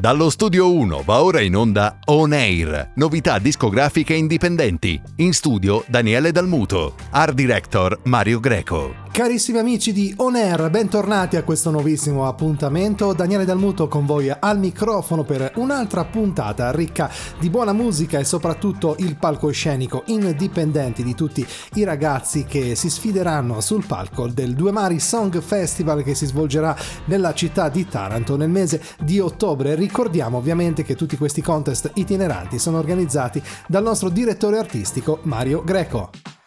Dallo studio 1 va ora in onda On Air, novità discografiche indipendenti. In studio Daniele Dalmuto, art director Mario Greco. Carissimi amici di On Air, bentornati a questo nuovissimo appuntamento. Daniele Dalmuto con voi al microfono per un'altra puntata ricca di buona musica e soprattutto il palcoscenico indipendenti di tutti i ragazzi che si sfideranno sul palco del Due Mari Song Festival che si svolgerà nella città di Taranto nel mese di ottobre. Ricordiamo ovviamente che tutti questi contest itineranti sono organizzati dal nostro direttore artistico Mario Greco.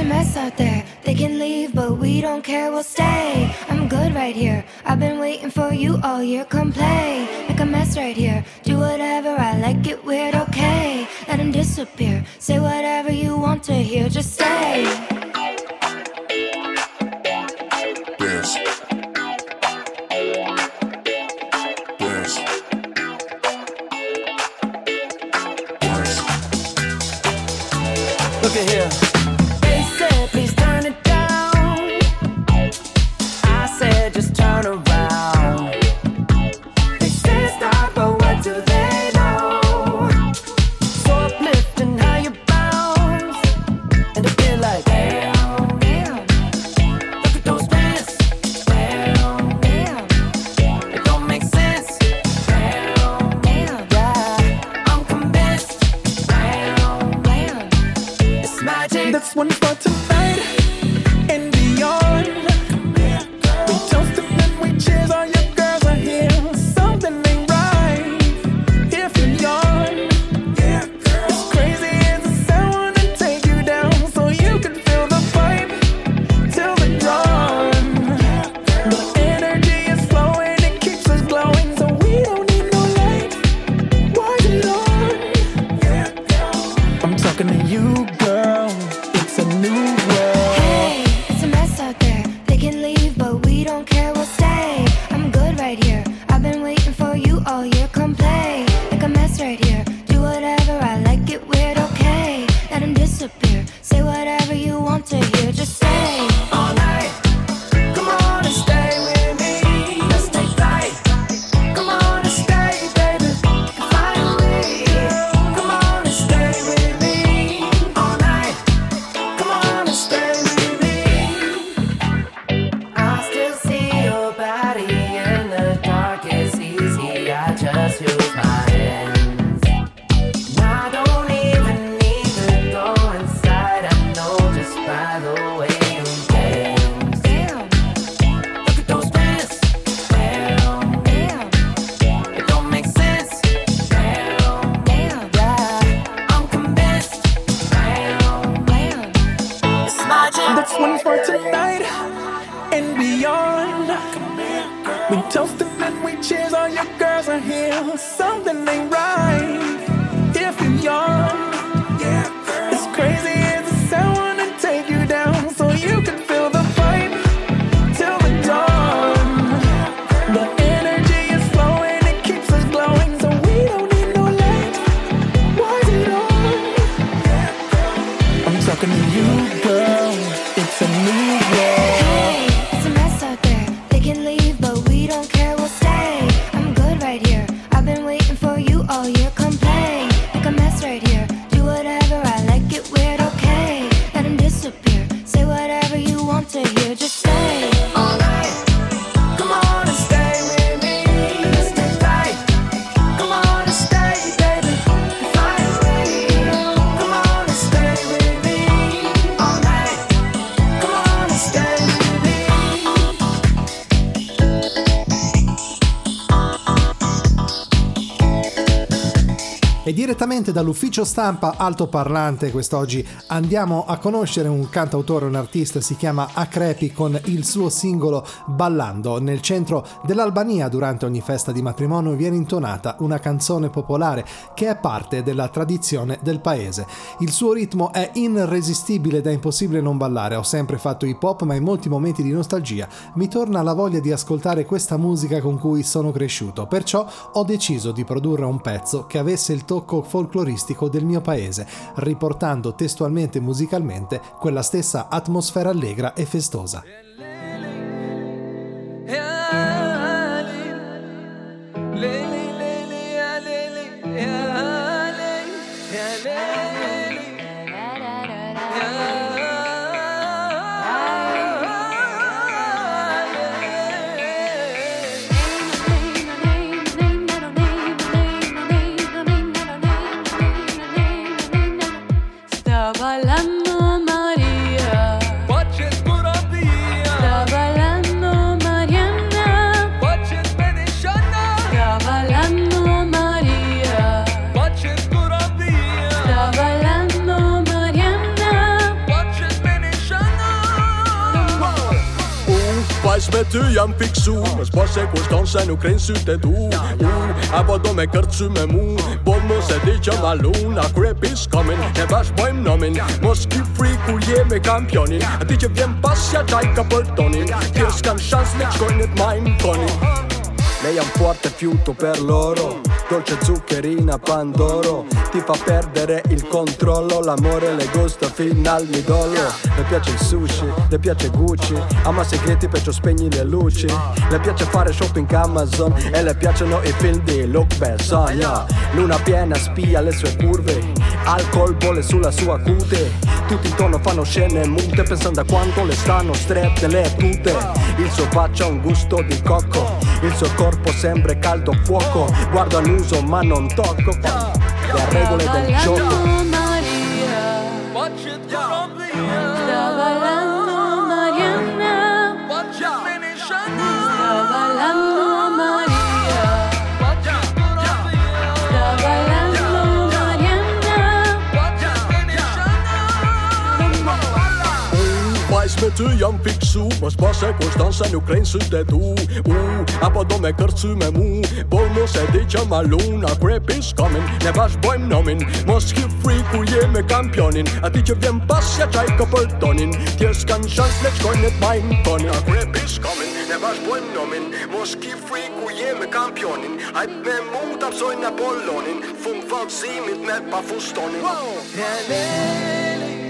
Hey, it's a mess out there. They can leave, but we don't care, we'll stay. I'm good right here. I've been waiting for you all year. Come play, make a mess right here. Do whatever I like, it weird, okay. Let him disappear. Say whatever you want to hear, just stay. Dance. Dance. Dance. Look at here. Turn around. They said, stop, but what do they know? So uplifting how you bounce. And I feel like, damn, Damn, look at those pants. Damn, damn, it don't make sense. Damn, damn, yeah, I'm convinced. Damn, damn. it's magic. This one's for tonight and direttamente dall'ufficio stampa altoparlante quest'oggi andiamo a conoscere un cantautore, un artista, si chiama Acrepi con il suo singolo Ballando. Nel centro dell'Albania durante ogni festa di matrimonio viene intonata una canzone popolare che è parte della tradizione del paese. Il suo ritmo è irresistibile ed è impossibile non ballare. Ho sempre fatto hip hop ma in molti momenti di nostalgia mi torna la voglia di ascoltare questa musica con cui sono cresciuto. Perciò ho deciso di produrre un pezzo che avesse il tocco folcloristico del mio paese, riportando testualmente e musicalmente quella stessa atmosfera allegra e festosa. Me ty jam fiksu. Më s'po se kushton se nuk rinë sytë e tu. Uh, Apo do me kërcy me mu. Bod më se di që ma lun A krep is coming Ne bash bojmë nomin. Mos ki free kur je me kampionin. A ti që vjen pasja qaj ka për tonin. Ti s'kan shans me qkojnë të majnë tonin Lei ha un forte fiuto per loro Dolce zuccherina Pandoro. Ti fa perdere il controllo L'amore le gusta fino al midollo. Le piace il sushi, le piace Gucci. Ama segreti perciò spegni le luci. Le piace fare shopping Amazon E le piacciono i film di Luc Besson. Yeah. Luna piena spia le sue curve Alcol vole sulla sua cute. Tutti intorno fanno scene mute Pensando a quanto le stanno strette le pute Il suo faccia ha un gusto di cocco. Il suo corpo sembra caldo fuoco. Guardo all'uso ma non tocco. Le regole del gioco ty jam fiksu Mos po se kushton se nuk rinë sytë e tu. Uh, Apo do me kërcy me mu Po mos e di që ma lun A krep is coming Ne bash bojmë nomin. Mos ki free kur je me kampionin A ti që vjen pasja qaj ka për tonin. Tjerë s'kan shans le qkojnë të majnë tonin A krep is coming Ne bash bojmë nomin. Mos ki free kur je me kampionin Hajt me mu të apsojnë Apollonin Fun falzimit me pa fustonin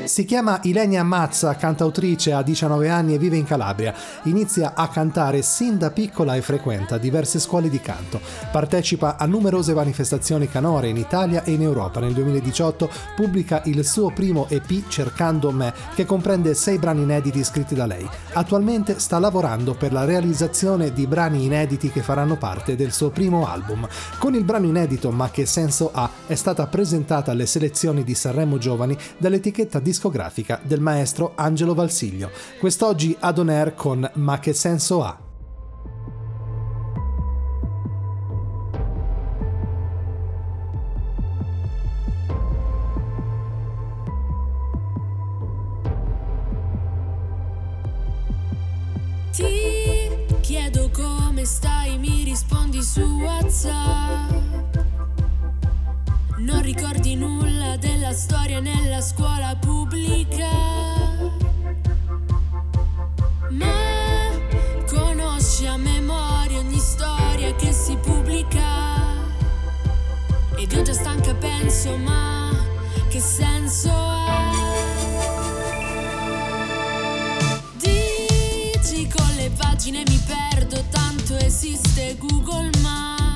Si chiama Ilenia Mazza, cantautrice, ha 19 anni e vive in Calabria. Inizia a cantare sin da piccola e frequenta diverse scuole di canto. Partecipa a numerose manifestazioni canore in Italia e in Europa. Nel 2018 pubblica il suo primo EP Cercando me, che comprende sei brani inediti scritti da lei. Attualmente sta lavorando per la realizzazione di brani inediti che faranno parte del suo primo album. Con il brano inedito Ma che senso ha è stata presentata alle selezioni di Sanremo Giovani dall'etichetta discografica del maestro Angelo Valsiglio. Quest'oggi ad On Air con Ma che senso ha? Ti chiedo come stai, mi rispondi su WhatsApp. Ricordi nulla della storia nella scuola pubblica. Ma conosci a memoria ogni storia che si pubblica. Ed io già stanca penso, ma che senso ha? Dici con le pagine mi perdo, tanto esiste Google Maps.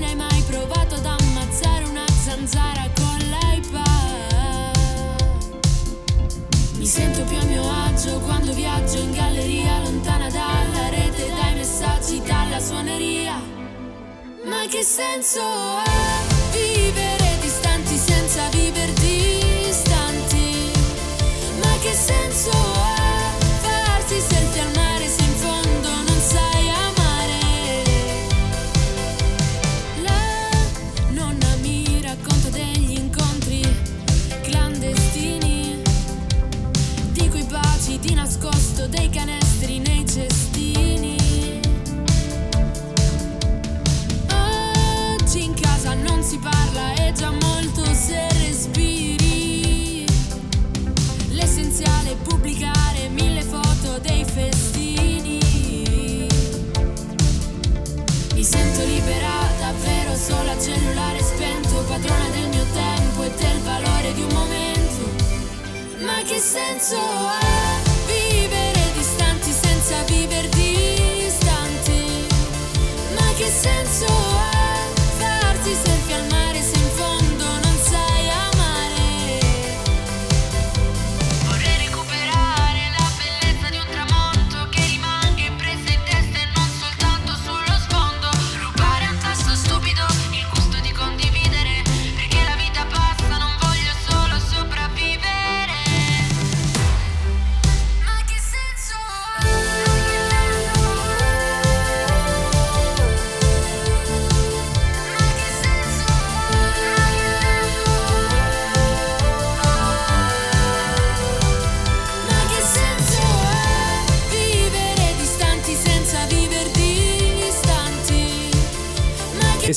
Bene, hai mai provato ad ammazzare una zanzara con l'iPad? Mi sento più a mio agio quando viaggio in galleria, lontana dalla rete, dai messaggi, dalla suoneria. Ma che senso ha vivere distanti senza vivere distanti? Ma che senso ha Ma che senso ha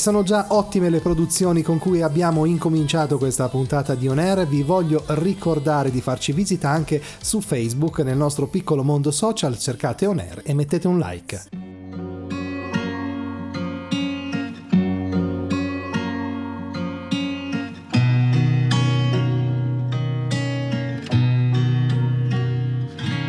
sono già ottime le produzioni con cui abbiamo incominciato questa puntata di On Air. Vi voglio ricordare di farci visita anche su Facebook nel nostro piccolo mondo social. Cercate On Air e mettete un like.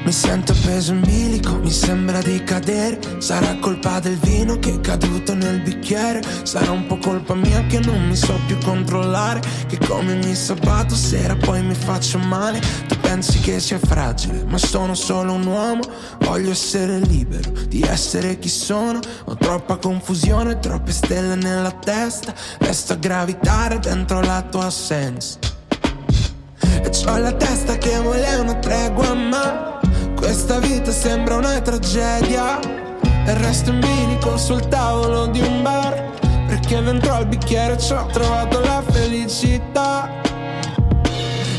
Mi sento peso in bilico, mi sembra di cadere. Sarà colpa del vino che è caduto nel bicchiere. Sarà un po' colpa mia che non mi so più controllare. Che come ogni sabato sera poi mi faccio male. Tu pensi che sia fragile, ma sono solo un uomo. Voglio essere libero di essere chi sono. Ho troppa confusione, troppe stelle nella testa. Resto a gravitare dentro la tua assenza. E c'ho la testa che vuole una tregua, ma questa vita sembra una tragedia. E resto in bilico sul tavolo di un bar. Perché dentro al bicchiere ci ho trovato la felicità.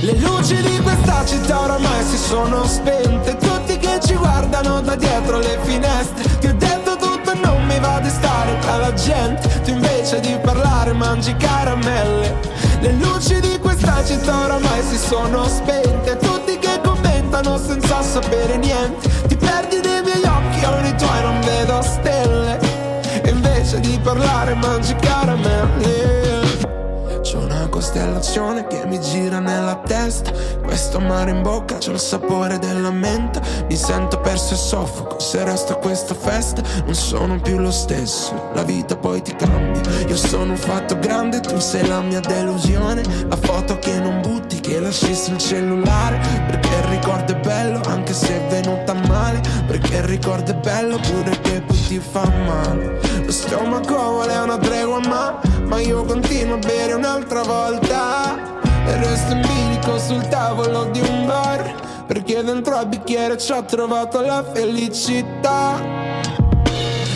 Le luci di questa città oramai si sono spente. Tutti che ci guardano da dietro le finestre. Ti ho detto tutto e non mi va di stare tra la gente. Tu invece di parlare mangi caramelle. Le luci di questa città oramai si sono spente. Tutti commentano senza sapere niente. Ti perdi nei miei occhi, io nei tuoi non vedo stelle. E invece di parlare mangi caramelle. C'è una costellazione che mi gira nella testa. Questo mare in bocca c'è il sapore della menta. Mi sento perso e soffoco Se resto a questa festa. Non sono più lo stesso La vita poi ti cambia. Io sono un fatto grande, tu sei la mia delusione. La foto che non butti, che lasci sul cellulare ricordo è bello anche se è venuta male. Perché il ricordo è bello pure che poi ti fa male. Lo stomaco vuole una tregua ma Ma io continuo a bere un'altra volta. E resto in bilico sul tavolo di un bar. Perché dentro al bicchiere ci ho trovato la felicità.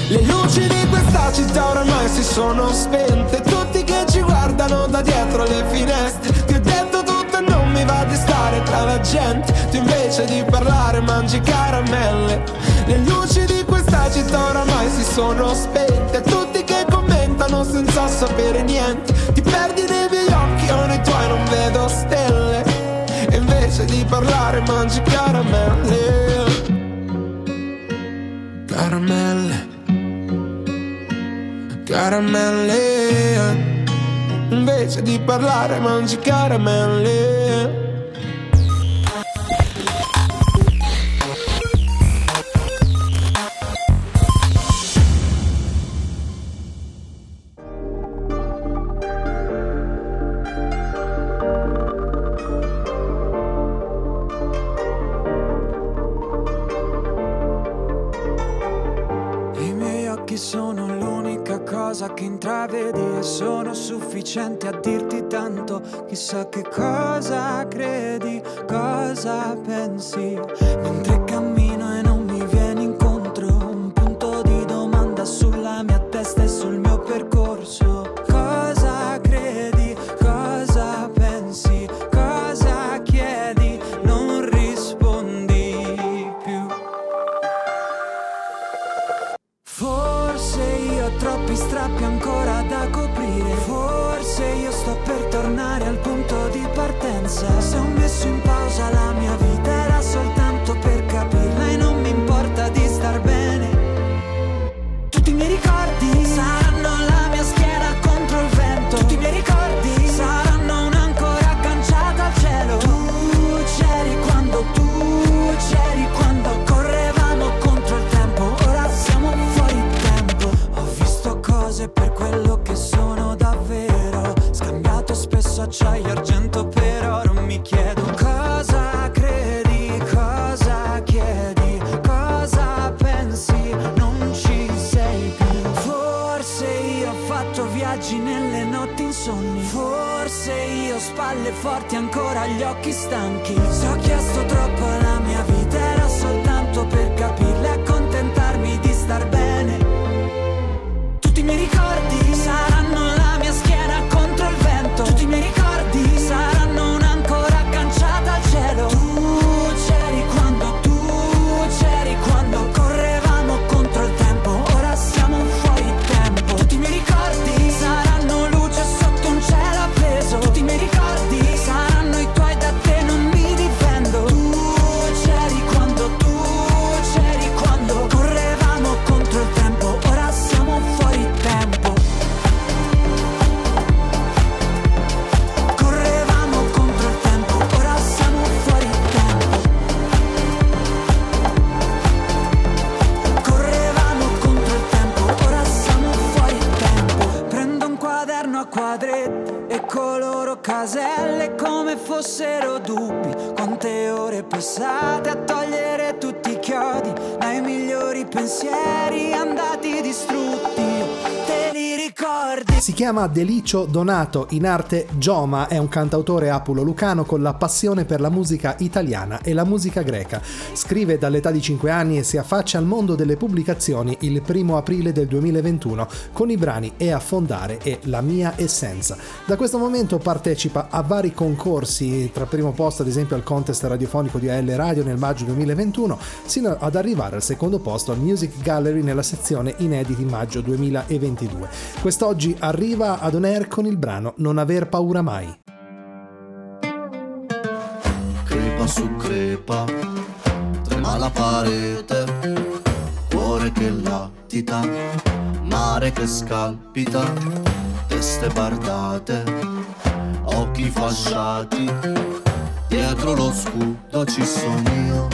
Le luci di questa città oramai si sono spente. Tutti che ci guardano da dietro le finestre mi va di stare tra la gente. Tu invece di parlare mangi caramelle. Le luci di questa città oramai si sono spente. Tutti che commentano senza sapere niente. Ti perdi nei miei occhi, io nei tuoi non vedo stelle. E invece di parlare mangi caramelle. Caramelle. Caramelle Invece di parlare mangi caramelle Chissà che cosa credi, chiama Delicio Donato, in arte Gioma, è un cantautore apulo-lucano con la passione per la musica italiana e la musica greca. Scrive dall'età di 5 anni e si affaccia al mondo delle pubblicazioni il primo aprile del 2021 con i brani E affondare e La mia essenza. Da questo momento partecipa a vari concorsi, tra primo posto ad esempio al contest radiofonico di AL Radio nel maggio 2021, sino ad arrivare al secondo posto al Music Gallery nella sezione Inediti maggio 2022. Quest'oggi arriva ad On con il brano Non aver paura mai. crepa su crepa, trema la parete, cuore che latita, mare che scalpita, teste bardate, occhi fasciati, dietro lo scudo ci sono io.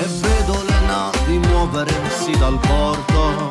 E vedo le navi muoversi dal porto,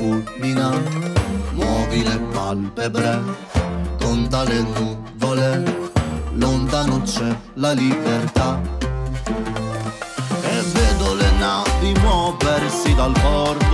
fulmina, muovi le palpebre, conta le nuvole, lontano c'è la libertà. E vedo le navi muoversi dal porto,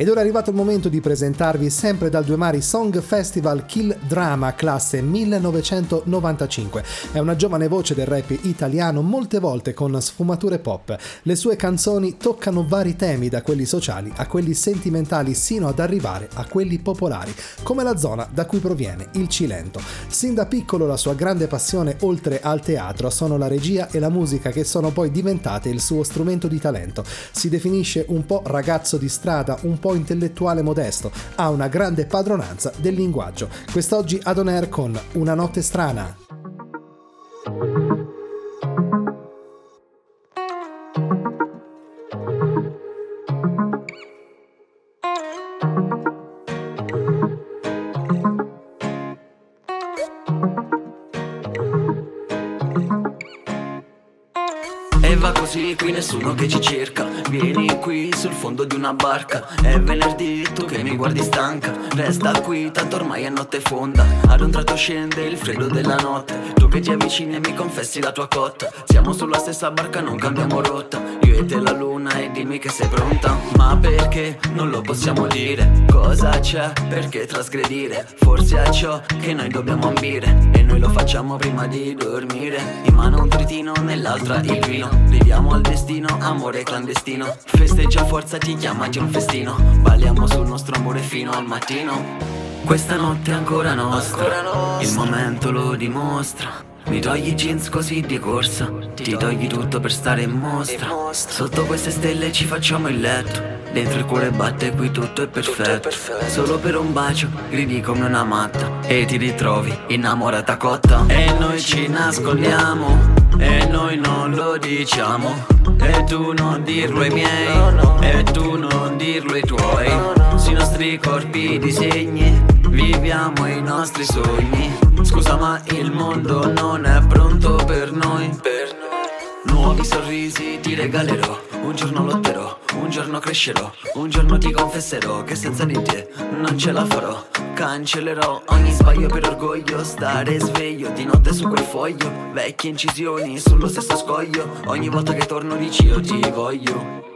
Ed ora è arrivato il momento di presentarvi sempre dal Due Mari Song Festival Kill Drama classe 1995. È una giovane voce del rap italiano molte volte con sfumature pop. Le sue canzoni toccano vari temi da quelli sociali a quelli sentimentali sino ad arrivare a quelli popolari, come la zona da cui proviene, il Cilento. Sin da piccolo la sua grande passione oltre al teatro sono la regia e la musica che sono poi diventate il suo strumento di talento. Si definisce un po' ragazzo di strada, un po' intellettuale modesto, ha una grande padronanza del linguaggio. Quest'oggi ad On Air con Una notte strana. Nessuno che ci cerca. Vieni qui sul fondo di una barca. È venerdì, tu che mi guardi stanca. Resta qui, tanto ormai è notte fonda. Ad un tratto scende il freddo della notte. Tu che ti avvicini e mi confessi la tua cotta. Siamo sulla stessa barca, non cambiamo rotta. Io e te la luna e dimmi che sei pronta. Ma perché non lo possiamo dire? Cosa c'è? Perché trasgredire? Forse è ciò che noi dobbiamo ambire. E noi lo facciamo prima di dormire. In mano un tritino, nell'altra il vino. Viviamo al destino, amore clandestino Festeggia forza, ti chiama, c'è un festino Balliamo sul nostro amore fino al mattino questa notte è ancora nostra, il momento lo dimostra. Mi togli i jeans così di corsa, ti togli tutto per stare in mostra. Sotto queste stelle ci facciamo il letto, dentro il cuore batte qui tutto è perfetto. Solo per un bacio gridi come una matta e ti ritrovi innamorata cotta. E noi ci nascondiamo, e noi non lo diciamo. E tu non dirlo ai miei, e tu non dirlo ai tuoi. Sui nostri corpi disegni, viviamo i nostri sogni. Scusa ma il mondo non è pronto per noi. Per noi. Nuovi sorrisi ti regalerò, un giorno lotterò, un giorno crescerò, un giorno ti confesserò che senza di te non ce la farò. Cancellerò ogni sbaglio per orgoglio, stare sveglio di notte su quel foglio, vecchie incisioni sullo stesso scoglio, ogni volta che torno dici io ti voglio.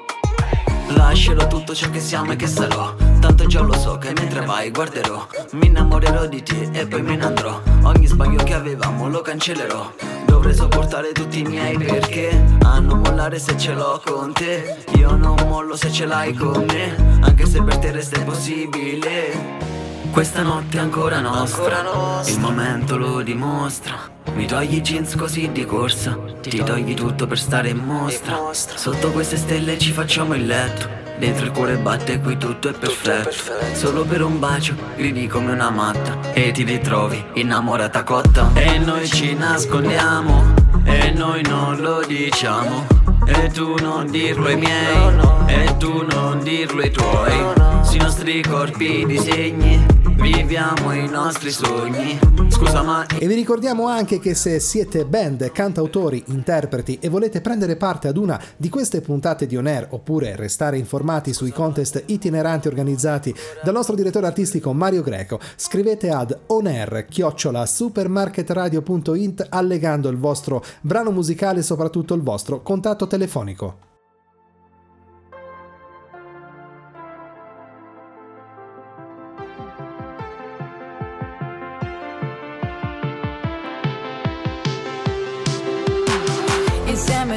Lascerò tutto ciò che siamo e che sarò. Tanto già lo so che mentre vai guarderò. Mi innamorerò di te e poi me ne andrò. Ogni sbaglio che avevamo lo cancellerò. Dovrei sopportare tutti i miei perché. A non mollare se ce l'ho con te. Io non mollo se ce l'hai con me. Anche se per te resta impossibile questa notte è ancora nostra, il momento lo dimostra. Mi togli i jeans così di corsa, ti togli tutto per stare in mostra. Sotto queste stelle ci facciamo il letto, dentro il cuore batte qui tutto è perfetto. Solo per un bacio gridi come una matta e ti ritrovi innamorata cotta. E noi ci nascondiamo, e noi non lo diciamo. E tu non dirlo ai miei, e tu non dirlo ai tuoi. Sui nostri corpi disegni, viviamo i nostri sogni. Scusa ma E vi ricordiamo anche che se siete band, cantautori, interpreti e volete prendere parte ad una di queste puntate di On Air oppure restare informati sui contest itineranti organizzati dal nostro direttore artistico Mario Greco, scrivete ad onair-supermarketradio.it allegando il vostro brano musicale e soprattutto il vostro contatto telefonico.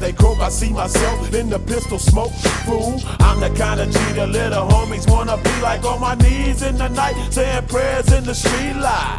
They croak, I see myself in the pistol smoke. Fool, I'm the kind of G the little homies wanna be like on my knees in the night, saying prayers in the street light.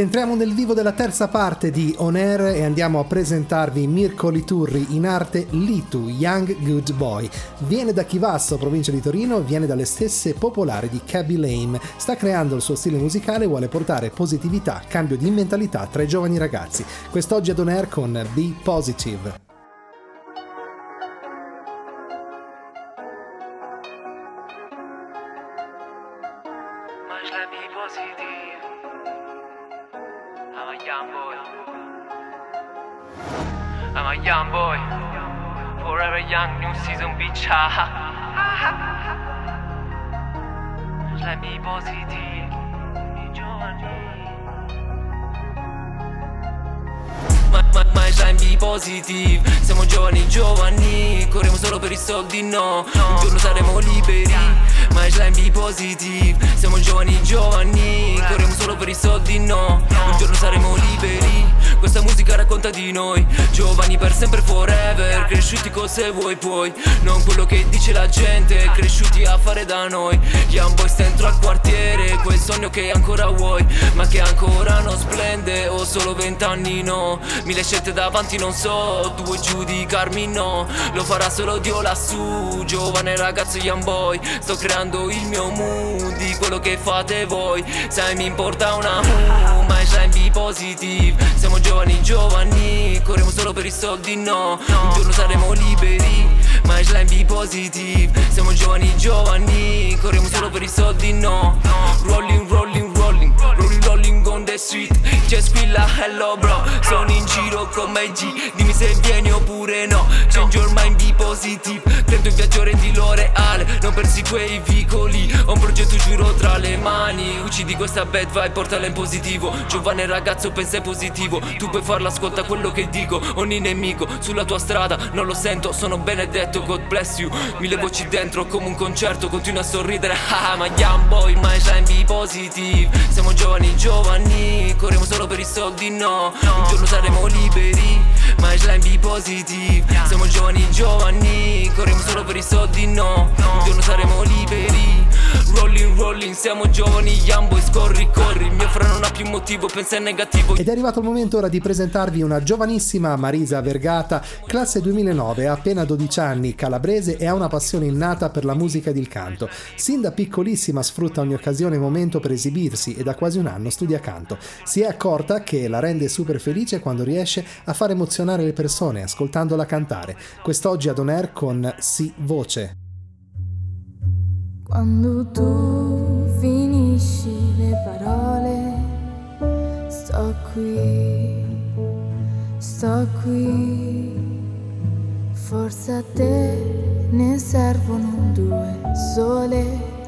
Entriamo nel vivo della terza parte di On Air e andiamo a presentarvi Mirko Liturri in arte Litu, Young Good Boy. Viene da Chivasso, provincia di Torino, viene dalle stesse popolari di Cabby Lane. Sta creando il suo stile musicale e vuole portare positività, cambio di mentalità tra i giovani ragazzi. Quest'oggi ad On Air con Be Positive. Forever young, new season, bitch. Much let me positive. I giovani. Ma, ma, shine be positive. Siamo giovani giovani Corriamo solo per i soldi no. Un giorno saremo liberi Ma shine be positive. Siamo giovani giovani Corriamo solo per i soldi no. Un giorno saremo liberi Questa musica racconta di noi. Giovani per sempre forever Cresciuti cose vuoi puoi. Non quello che dice la gente Cresciuti a fare da noi. Young boys dentro al quartiere Quel sogno che ancora vuoi. Ma che ancora non splende Ho solo vent'anni no Mille scelte davanti non so Tu vuoi giudicarmi no. Lo farà solo Dio lassù Giovane ragazzo young boy. Sto creando il mio mood Di quello che fate voi. Sai mi importa una mu Ma shine be positive. Siamo giovani giovani Corriamo solo per i soldi no. Un giorno saremo liberi Ma shine be positive. Siamo giovani giovani Corriamo solo per i soldi no. Rolling rolling on the street C'è squilla hello bro Sono in giro con G. Dimmi se vieni oppure no Change your mind be positive. Prendo il viaggio rendi lo reale Non persi quei vicoli. Ho un progetto giuro tra le mani. Uccidi questa bad vibe, portala in positivo. Giovane ragazzo pensa in positivo. Tu puoi farla, ascolta quello che dico. Ogni nemico sulla tua strada Non lo sento, sono benedetto, God bless you. Mille voci dentro come un concerto Continua a sorridere, ah ma young boy My shine be positive. Siamo giovani, giovani Corriamo solo per i soldi, no. Un giorno saremo liberi My shine be positive Siamo giovani, giovani Corriamo solo per i soldi, no. Un giorno saremo liberi Rolling, rolling, siamo giovani, young boys, corri, corri. Il mio fra non ha più motivo, pensa in negativo. Ed è arrivato il momento ora di presentarvi una giovanissima Marisa Vergata, classe 2009, ha appena 12 anni, calabrese e ha una passione innata per la musica ed il canto. Sin da piccolissima sfrutta ogni occasione e momento per esibirsi e da quasi un anno studia canto. Si è accorta che la rende super felice quando riesce a far emozionare le persone ascoltandola cantare. Quest'oggi ad On Air con Si Voce. Quando tu finisci le parole, sto qui, sto qui. Forse a te ne servono due sole.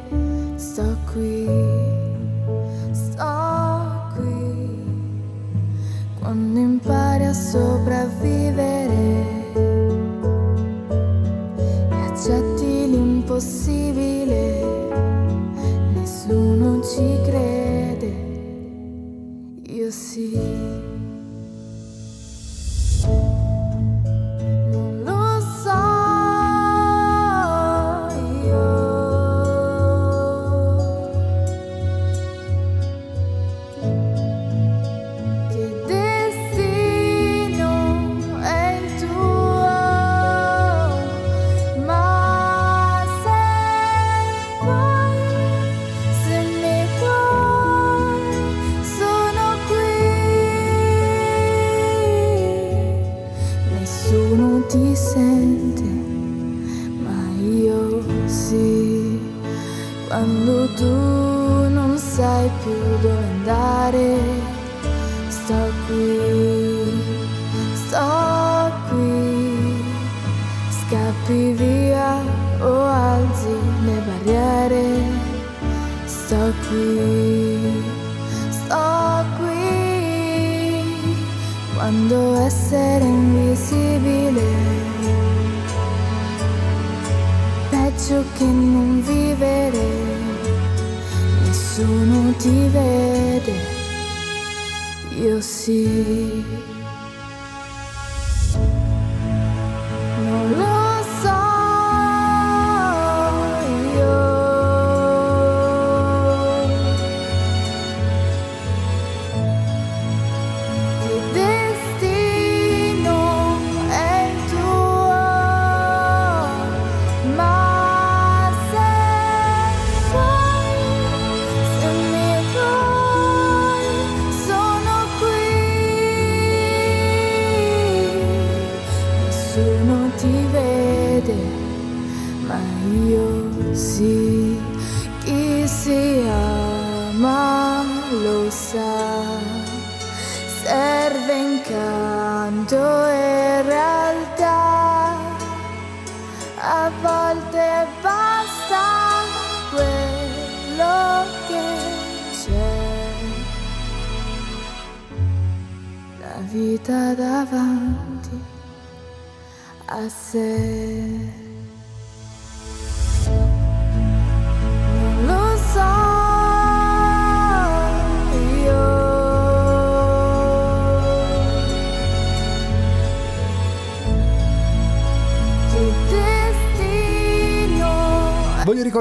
Sto qui, Quando impari a ti vede, io sì.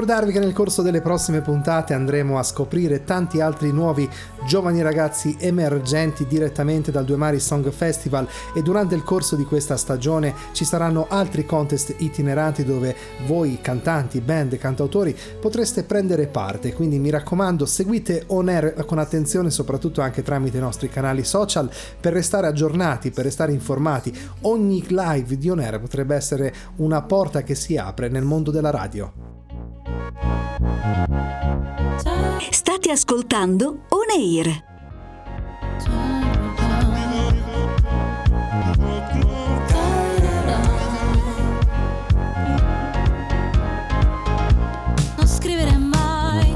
Ricordarvi che nel corso delle prossime puntate andremo a scoprire tanti altri nuovi giovani ragazzi emergenti direttamente dal Due Mari Song Festival e durante il corso di questa stagione ci saranno altri contest itineranti dove voi cantanti, band, cantautori potreste prendere parte, quindi mi raccomando seguite On Air con attenzione soprattutto anche tramite i nostri canali social per restare aggiornati, per restare informati. Ogni live di On Air potrebbe essere una porta che si apre nel mondo della radio. State ascoltando On Air. Non scrivere mai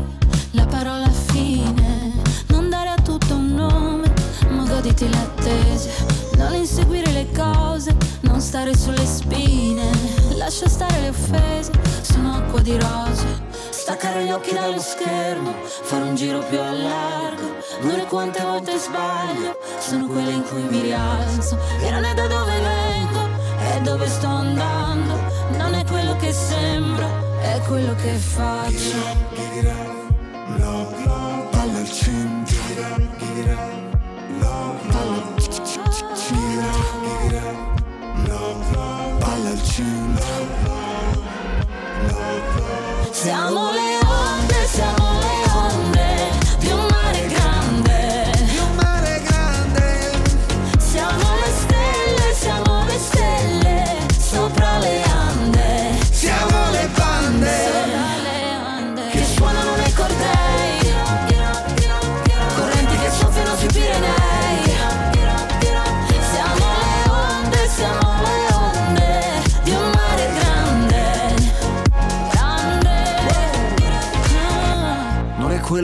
la parola fine, non dare a tutto un nome, ma goditi l'attesa, non inseguire le cose, non stare sulle spine, lascia stare le offese, sono acqua di rose Staccare gli occhi dallo schermo Fare un giro più a largo Non è quante volte sbaglio Sono quelle in cui mi rialzo E non è da dove vengo È dove sto andando Non è quello che sembro È quello che faccio Palla al centro Palla Palla al centro Siamo le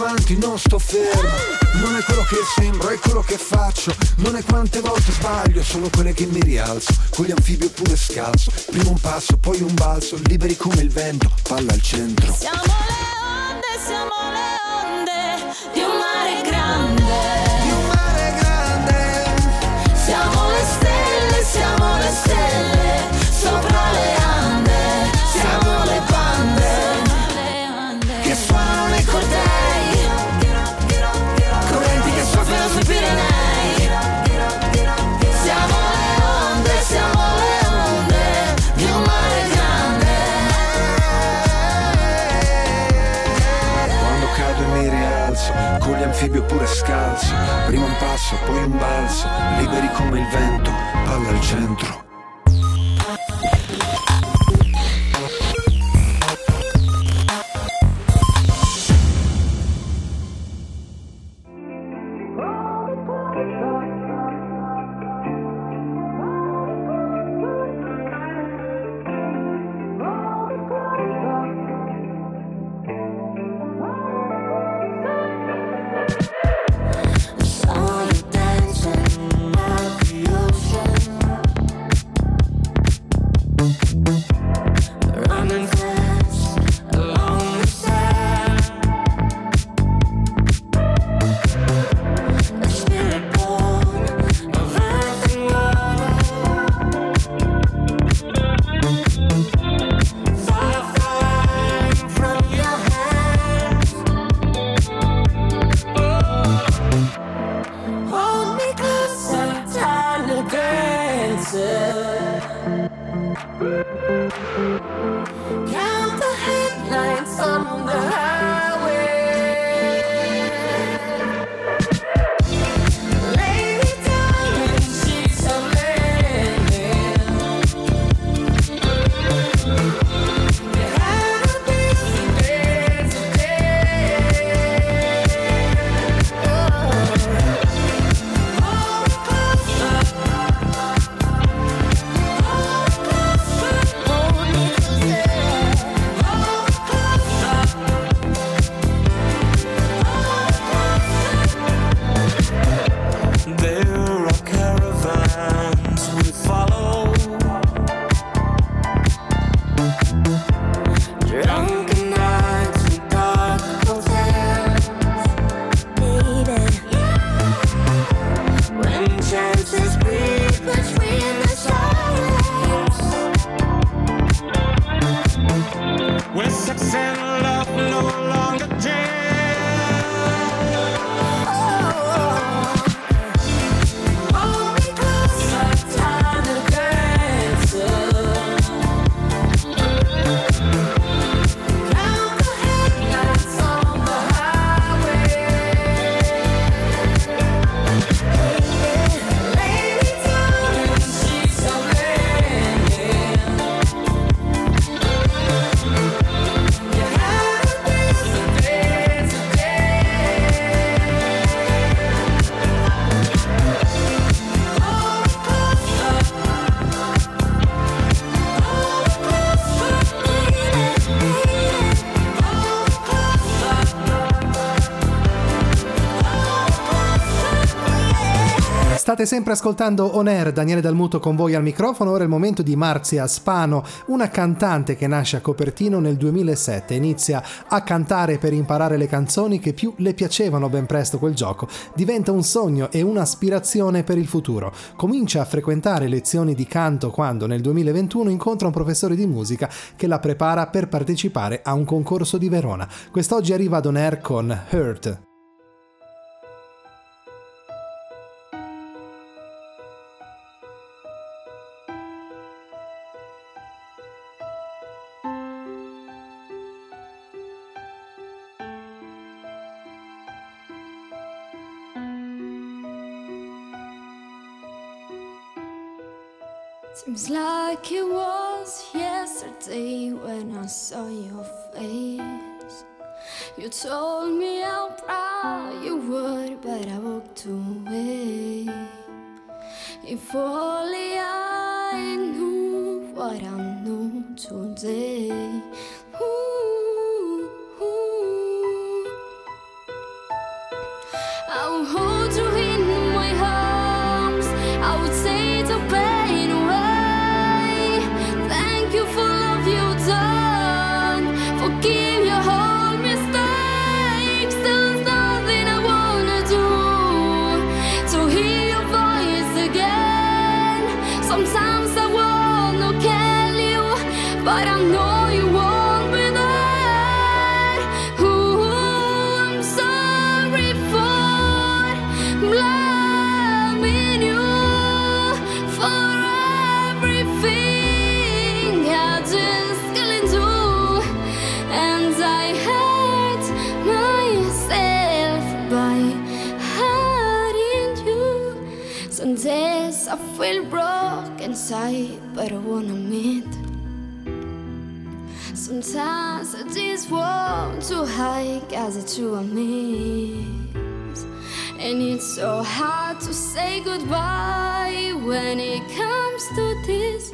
avanti, non sto fermo. Non è quello che sembro, è quello che faccio. Non è quante volte sbaglio, sono quelle che mi rialzo. Con gli anfibi oppure scalzo. Prima un passo, poi un balzo, liberi come il vento, palla al centro. Siamo le onde, siamo le onde di un mare grande. Di un mare grande. Siamo le stelle, siamo le stelle anfibi oppure scalzo. Prima un passo, poi un balzo, liberi come il vento, palla al centro. State sempre ascoltando On Air, Daniele Dalmuto con voi al microfono. Ora è il momento di Marzia Spano, una cantante che nasce a Copertino nel 2007. Inizia a cantare per imparare le canzoni che più le piacevano ben presto quel gioco. Diventa un sogno e un'aspirazione per il futuro. Comincia a frequentare lezioni di canto quando nel 2021 incontra un professore di musica che la prepara per partecipare a un concorso di Verona. Quest'oggi arriva ad On Air con Hurt. Seems like it was yesterday when I saw your face. You told me how proud you were, but I walked away. If only I knew what I know today. Ooh, Sometimes I just want to hide, cause it's true I miss. And it's so hard to say goodbye when it comes to this.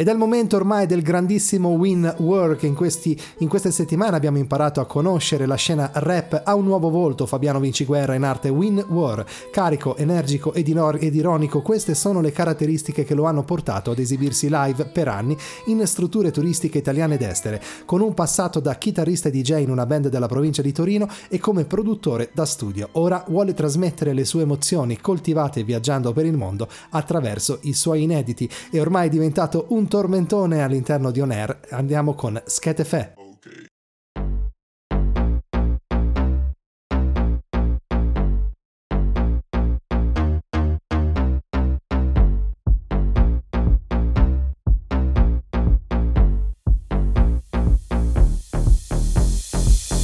Ed è il momento ormai del grandissimo Win Work. In, questi, in queste settimane abbiamo imparato a conoscere la scena rap a un nuovo volto. Fabiano Vinciguerra in arte Win War. Carico, energico ed, inor- ed ironico, queste sono le caratteristiche che lo hanno portato ad esibirsi live per anni in strutture turistiche italiane ed estere, con un passato da chitarrista e DJ in una band della provincia di Torino e come produttore da studio. Ora vuole trasmettere le sue emozioni coltivate viaggiando per il mondo attraverso i suoi inediti e ormai è diventato un tormentone all'interno di On Air, andiamo con Schetefe.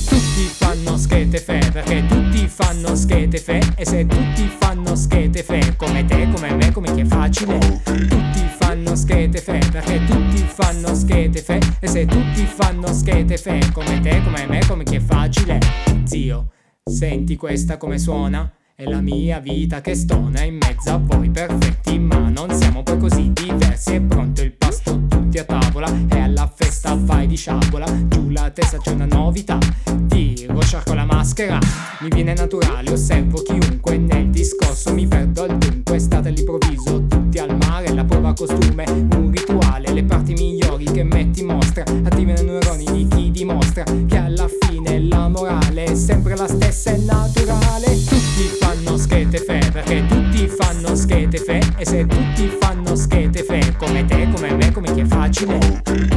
Tutti fanno schete fe perché tutti fanno schete fe e se tutti senti questa come suona? È la mia vita che stona in mezzo a voi perfetti ma non siamo poi così diversi. È pronto il pasto tutti a tavola e alla festa vai di sciabola. Giù la testa c'è una novità Tiro, sciarco la maschera. Mi viene naturale, osservo chiunque Nel discorso. Mi perdo al dunque State all'improvviso, tutti al mare. La prova costume, un rituale Le parti migliori che metti in mostra. Attivano stessa, è naturale. Tutti fanno schete fe Perché tutti fanno schete fe E se tutti fanno schete fe Come te, come me, come chi è facile? Tutti.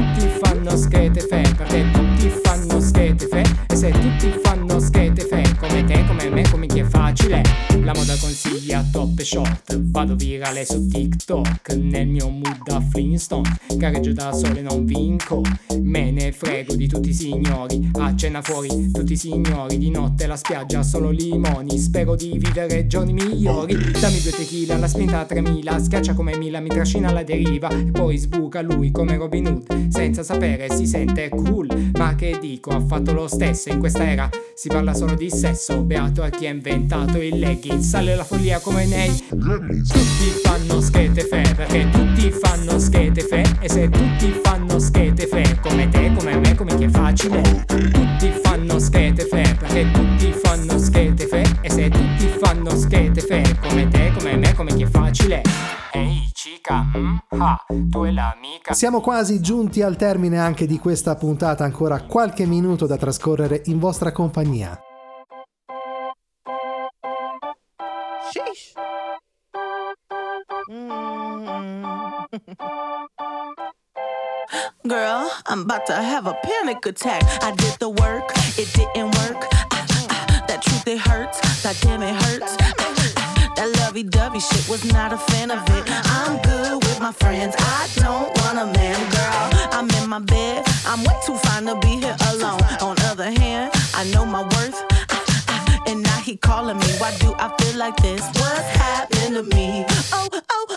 Fanno schete fe Perché tutti fanno schete fe E se tutti fanno schete fe Come te, come me, come chi è facile? La moda consiglia top e short Vado virale su TikTok Nel mio mood da Flintstone Gareggio da sole non vinco Me ne frego di tutti i signori A fuori tutti i signori Di notte la spiaggia solo limoni Spero di vivere giorni migliori. Dammi due tequila, la spinta a 3000 Schiaccia come Mila, mi trascina alla deriva E poi sbuca lui come Robin Hood Senza sapere si sente cool. Ma che dico, ha fatto lo stesso In questa era si parla solo di sesso Beato a chi ha inventato il legging Sale la follia come nei Tutti fanno schete fe Perché tutti fanno schete fe E se tutti fanno schete fe facile. Tutti fanno schete fe Perché tutti fanno schete fe. E se tutti fanno schete fe Come te, come me, come chi è facile. Ehi cica, mm, ah, tu e l'amica. Siamo quasi giunti al termine anche di questa puntata, ancora qualche minuto da trascorrere in vostra compagnia. Sheesh. Girl, I'm about to have a panic attack. I did the work, it didn't work. Ah, ah, that truth, it hurts. That damn, it hurts. Ah, that lovey dovey shit was not a fan of it. I'm good with my friends. I don't want a man, girl. I'm in my bed. I'm way too fine to be here alone. On other hand, I know my worth. And now he calling me. Why do I feel like this? What's happening to me? Oh, oh,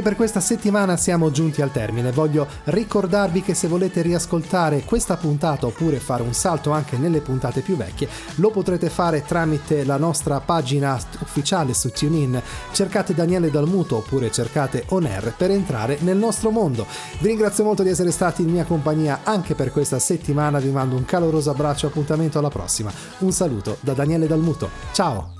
Anche per questa settimana siamo giunti al termine. Voglio ricordarvi che se volete riascoltare questa puntata oppure fare un salto anche nelle puntate più vecchie, lo potrete fare tramite la nostra pagina ufficiale su TuneIn. Cercate Daniele Dalmuto oppure cercate On Air per entrare nel nostro mondo. Vi ringrazio molto di essere stati in mia compagnia anche per questa settimana. Vi mando un caloroso abbraccio appuntamento alla prossima. Un saluto da Daniele Dalmuto. Ciao!